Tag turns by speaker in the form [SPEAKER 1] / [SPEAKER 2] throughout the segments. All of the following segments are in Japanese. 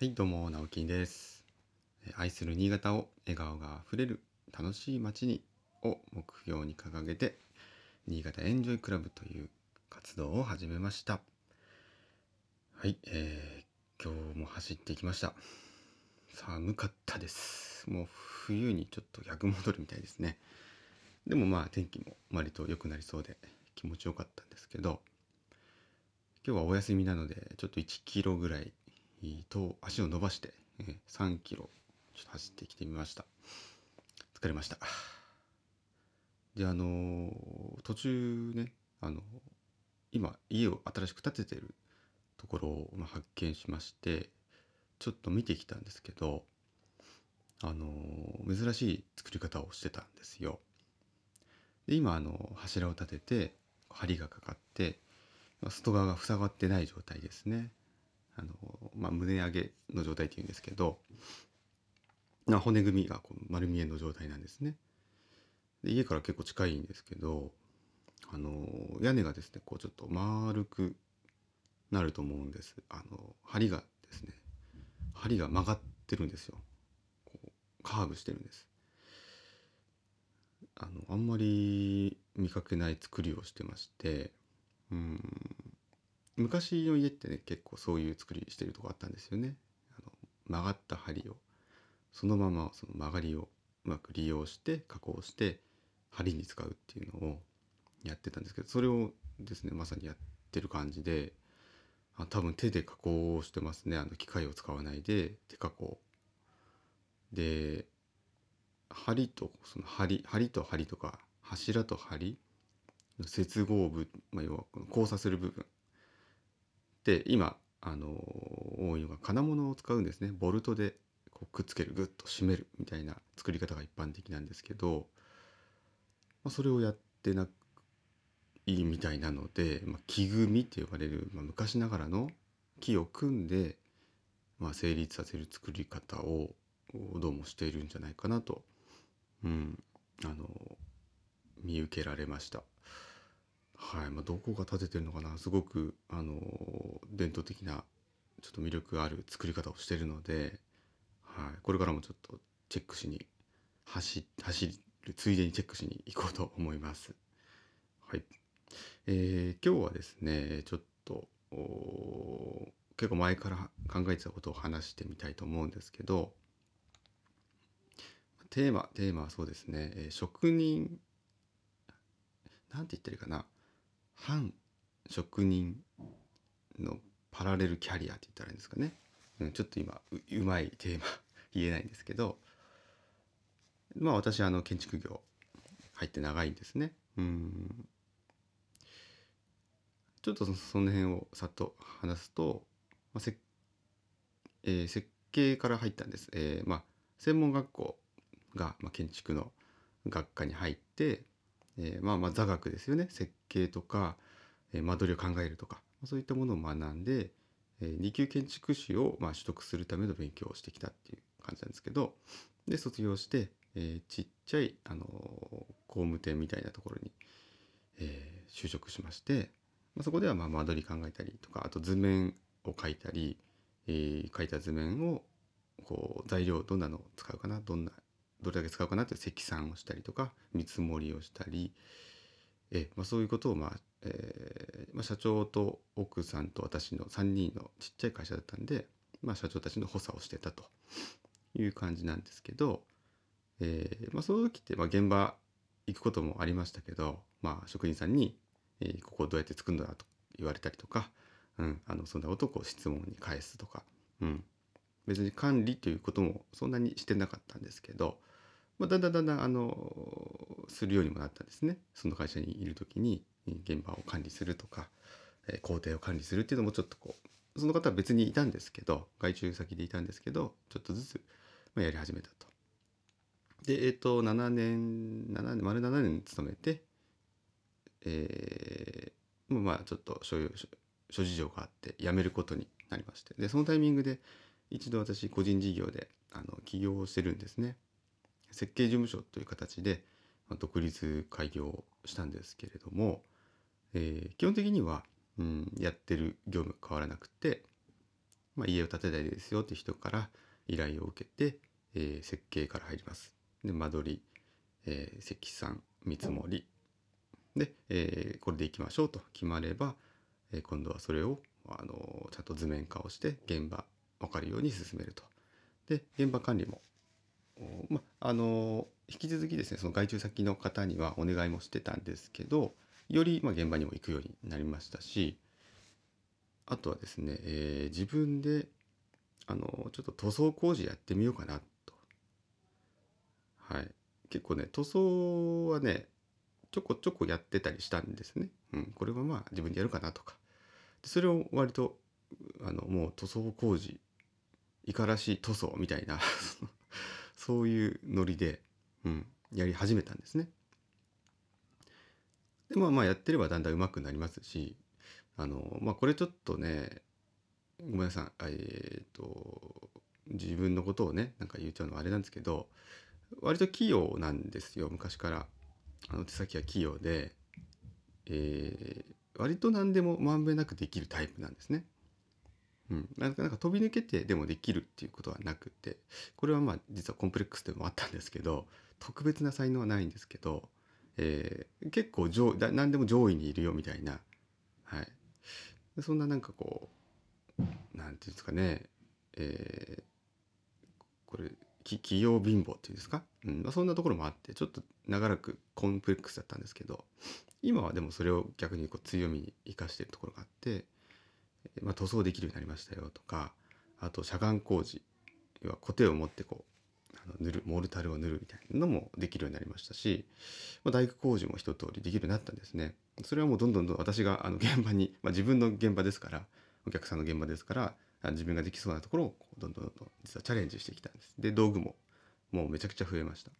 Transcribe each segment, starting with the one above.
[SPEAKER 1] はい、どうも、直樹です。愛する新潟を笑顔があふれる楽しい街にを目標に掲げて、新潟エンジョイクラブという活動を始めました。はい、えー今日も走ってきました。寒かったです。もう冬にちょっと逆戻るみたいですね。でもまあ天気も割と良くなりそうで気持ちよかったんですけど、今日はお休みなのでちょっと1キロぐらいと足を伸ばしてえ3キロちょっと走ってきてみました。疲れました。であの途中ねあの今家を新しく建ててるところを発見しましてちょっと見てきたんですけどあの珍しい作り方をしてたんですよ。で今あの柱を立てて梁がかかって外側が塞がってない状態ですね。あの、まあ、胸上げの状態っていうんですけどな骨組みがこう丸見えの状態なんですね。で家から結構近いんですけどあの屋根がですねこうちょっと丸くなると思うんです。あの梁がですね梁が曲がってるんですよ。こうカーブしてるんです。あのあんまり見かけない作りをしてましてうん。昔の家ってね結構そういう作りしてるとこあったんですよね。あの曲がった梁をそのままその曲がりをうまく利用して加工して梁に使うっていうのをやってたんですけどそれをですねまさにやってる感じであ多分手で加工をしてますね。あの機械を使わないで手加工。で梁とその梁梁と梁とか柱と梁の接合部、まあ、要はこの交差する部分で今あの多いのが金物を使うんですねボルトでこうくっつけるグッと締めるみたいな作り方が一般的なんですけど、まあ、それをやってないみたいなので、まあ、木組みって呼ばれる、まあ、昔ながらの木を組んで、まあ、成立させる作り方をどうもしているんじゃないかなと、うん、あの見受けられました。はいまあ、どこが建ててるのかなすごくあの伝統的なちょっと魅力ある作り方をしてるので、はい、これからもちょっとチェックしに走走るついでにチェックしに行こうと思います。はいえー今日はですねちょっと結構前から考えてたことを話してみたいと思うんですけどテーマテーマはそうですね、えー職人なんて言ったらいいかな反職人のパラレルキャリアって言ったらいいんですかね、うん、ちょっと今ううまいテーマ 言えないんですけど。まあ私あの建築業入って長いんですね。うん。ちょっとそその辺をさっと話すと、まあせえー設計から入ったんです、えーまあ、専門学校が、まあ、建築の学科に入って、えーまあまあ座学ですよね。設計とか、えー間取りを考えるとかそういったものを学んで、えー二級建築士を、まあ、取得するための勉強をしてきたっていう感じなんですけどで卒業して、えーちっちゃい、あのー工務店みたいなところに、えー就職しまして、まあ、そこではまあ間取り考えたりとかあと図面を描いたり、えー描いた図面をこう材料どんなのを使うかなどんなどれだけ使うかなって積算をしたりとか見積もりをしたり、えまあ、そういうことを、まあえーまあ、社長と奥さんと私の3人のちっちゃい会社だったんで、まあ、社長たちの補佐をしてたという感じなんですけど、えーまあ、その時って、まあ、現場行くこともありましたけど、まあ、職人さんに、えーここどうやって作るんだと言われたりとか、うん、あのそんなことをこう質問に返すとか、うん、別に管理ということもそんなにしてなかったんですけど、まあ、だんだんだんだんあのするようにもなったんですね。その会社にいる時に現場を管理するとか、え工程を管理するっていうのもちょっとこうその方は別にいたんですけど外注先でいたんですけどちょっとずつ、まあ、やり始めたと。でえっ、と7年7年丸7年勤めてえーまあちょっと所有諸諸事情があって辞めることになりまして。でそのタイミングで一度私個人事業であの起業をしてるんですね。設計事務所という形で独立開業したんですけれども、えー基本的には、うん、やってる業務変わらなくて、まあ、家を建てたいですよって人から依頼を受けて、えー設計から入ります。で間取り、えー積算見積もりで、えーこれでいきましょうと決まれば、えー今度はそれを、あのちゃんと図面化をして現場分かるように進めると。で現場管理もまあの引き続きですねその外注先の方にはお願いもしてたんですけどより、ま、現場にも行くようになりましたしあとはですね、えー自分であのちょっと塗装工事やってみようかなと。はい。結構ね塗装はねちょこちょこやってたりしたんですね、うん、これはまあ自分でやるかなとか。でそれを割とあのもう塗装工事いからしい塗装みたいな そういうノリで、うん、やり始めたんですね。でまあまあやってればだんだん上手くなりますしあのまあこれちょっとねごめんなさいあえっ、と自分のことをねなんか言っちゃうのはあれなんですけど割と器用なんですよ昔からあの手先は器用で、えー割と何でもまんべんなくできるタイプなんですね。うん、なんかなんか飛び抜けてでもできるっていうことはなくてこれはまあ実はコンプレックスでもあったんですけど特別な才能はないんですけど、えー結構上だ何でも上位にいるよみたいな、はい、そんななんかこうなんていうんですかね、えーこれき器用貧乏っていうんですか、うん。まあ、そんなところもあってちょっと長らくコンプレックスだったんですけど今はでもそれを逆にこう強みに生かしてるところがあって、まあ、塗装できるようになりましたよとかあと遮岸工事要はコテを持ってこうあの塗るモルタルを塗るみたいなのもできるようになりましたし、まあ、大工工事も一通りできるようになったんですね。それはもうどんどんどん私があの現場に、まあ、自分の現場ですからお客さんの現場ですから自分ができそうなところをどんどんどんどん実はチャレンジしてきたんです。で道具ももうめちゃくちゃ増えました。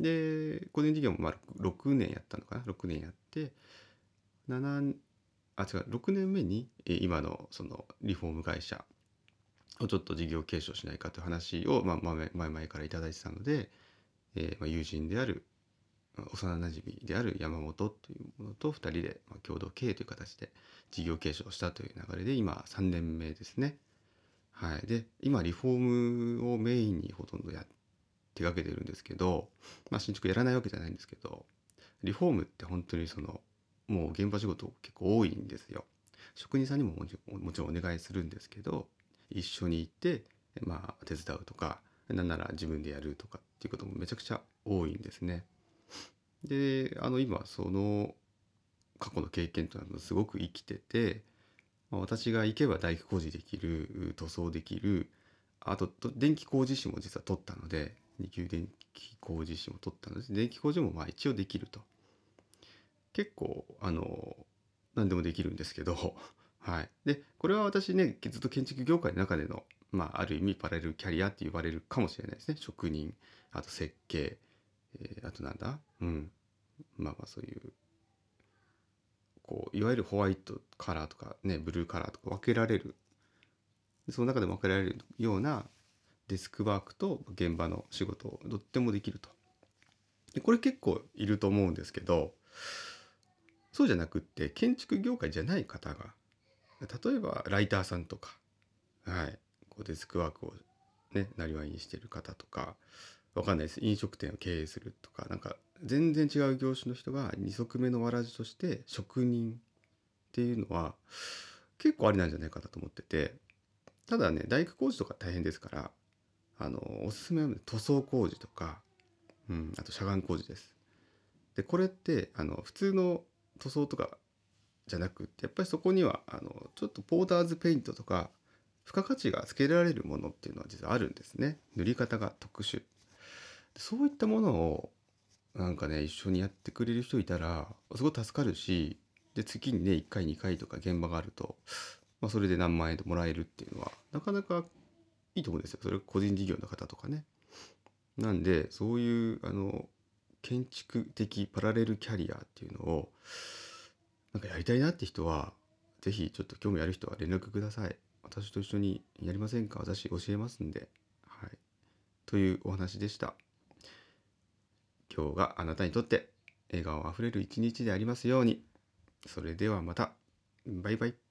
[SPEAKER 1] で個人事業もまあ6年やったのかな？6年やって7あ違う6年目に今のそのリフォーム会社をちょっと事業継承しないかという話を、まあ、前々からいただいてたので、えーまあ、友人である幼なじみである山本というものと2人で、まあ、共同経営という形で事業継承したという流れで今3年目ですね。はい、で今リフォームをメインにほとんどや手掛けてるんですけど、まあ、新築やらないわけじゃないんですけどリフォームって本当にそのもう現場仕事結構多いんですよ。職人さんにももちろんお願いするんですけど一緒に行って、まあ、手伝うとかなんなら自分でやるとかっていうこともめちゃくちゃ多いんですね。であの今その過去の経験というのはすごく生きてて、まあ、私が行けば大工工事できる塗装できるあとと電気工事士も実は取ったので2級電気工事士も取ったので電気工事もまあ一応できると結構あの何でもできるんですけど はい。でこれは私ねずっと建築業界の中でのまあある意味パラレルキャリアって言われるかもしれないですね。職人あと設計、えーあとなんだ？うん。まあまあそういうこういわゆるホワイトカラーとかねブルーカラーとか分けられる。その中でも分けられるようなデスクワークと現場の仕事をとってもできると。でこれ結構いると思うんですけどそうじゃなくって建築業界じゃない方が例えばライターさんとか、はい、こうデスクワークをねなりわいにしてる方とかわかんないです飲食店を経営するとかなんか全然違う業種の人が二足目のわらじとして職人っていうのは結構ありなんじゃないかなと思っててただね大工工事とか大変ですからあのおすすめは塗装工事とか、うん、あと遮岸工事です。でこれってあの普通の塗装とかじゃなくってやっぱりそこにはあのちょっとポーターズペイントとか付加価値がつけられるものっていうのは実はあるんですね。塗り方が特殊。そういったものをなんかね一緒にやってくれる人いたらすごい助かるしで月にね1回2回とか現場があると、まあ、それで何万円でもらえるっていうのはなかなかいいと思うんですよ。それ個人事業の方とかね。なんでそういうあの建築的パラレルキャリアっていうのをなんかやりたいなって人は是非ちょっと興味ある人は連絡ください。私と一緒にやりませんか？私教えますんで。はい。というお話でした。今日があなたにとって笑顔あふれる一日でありますように。それではまた。バイバイ。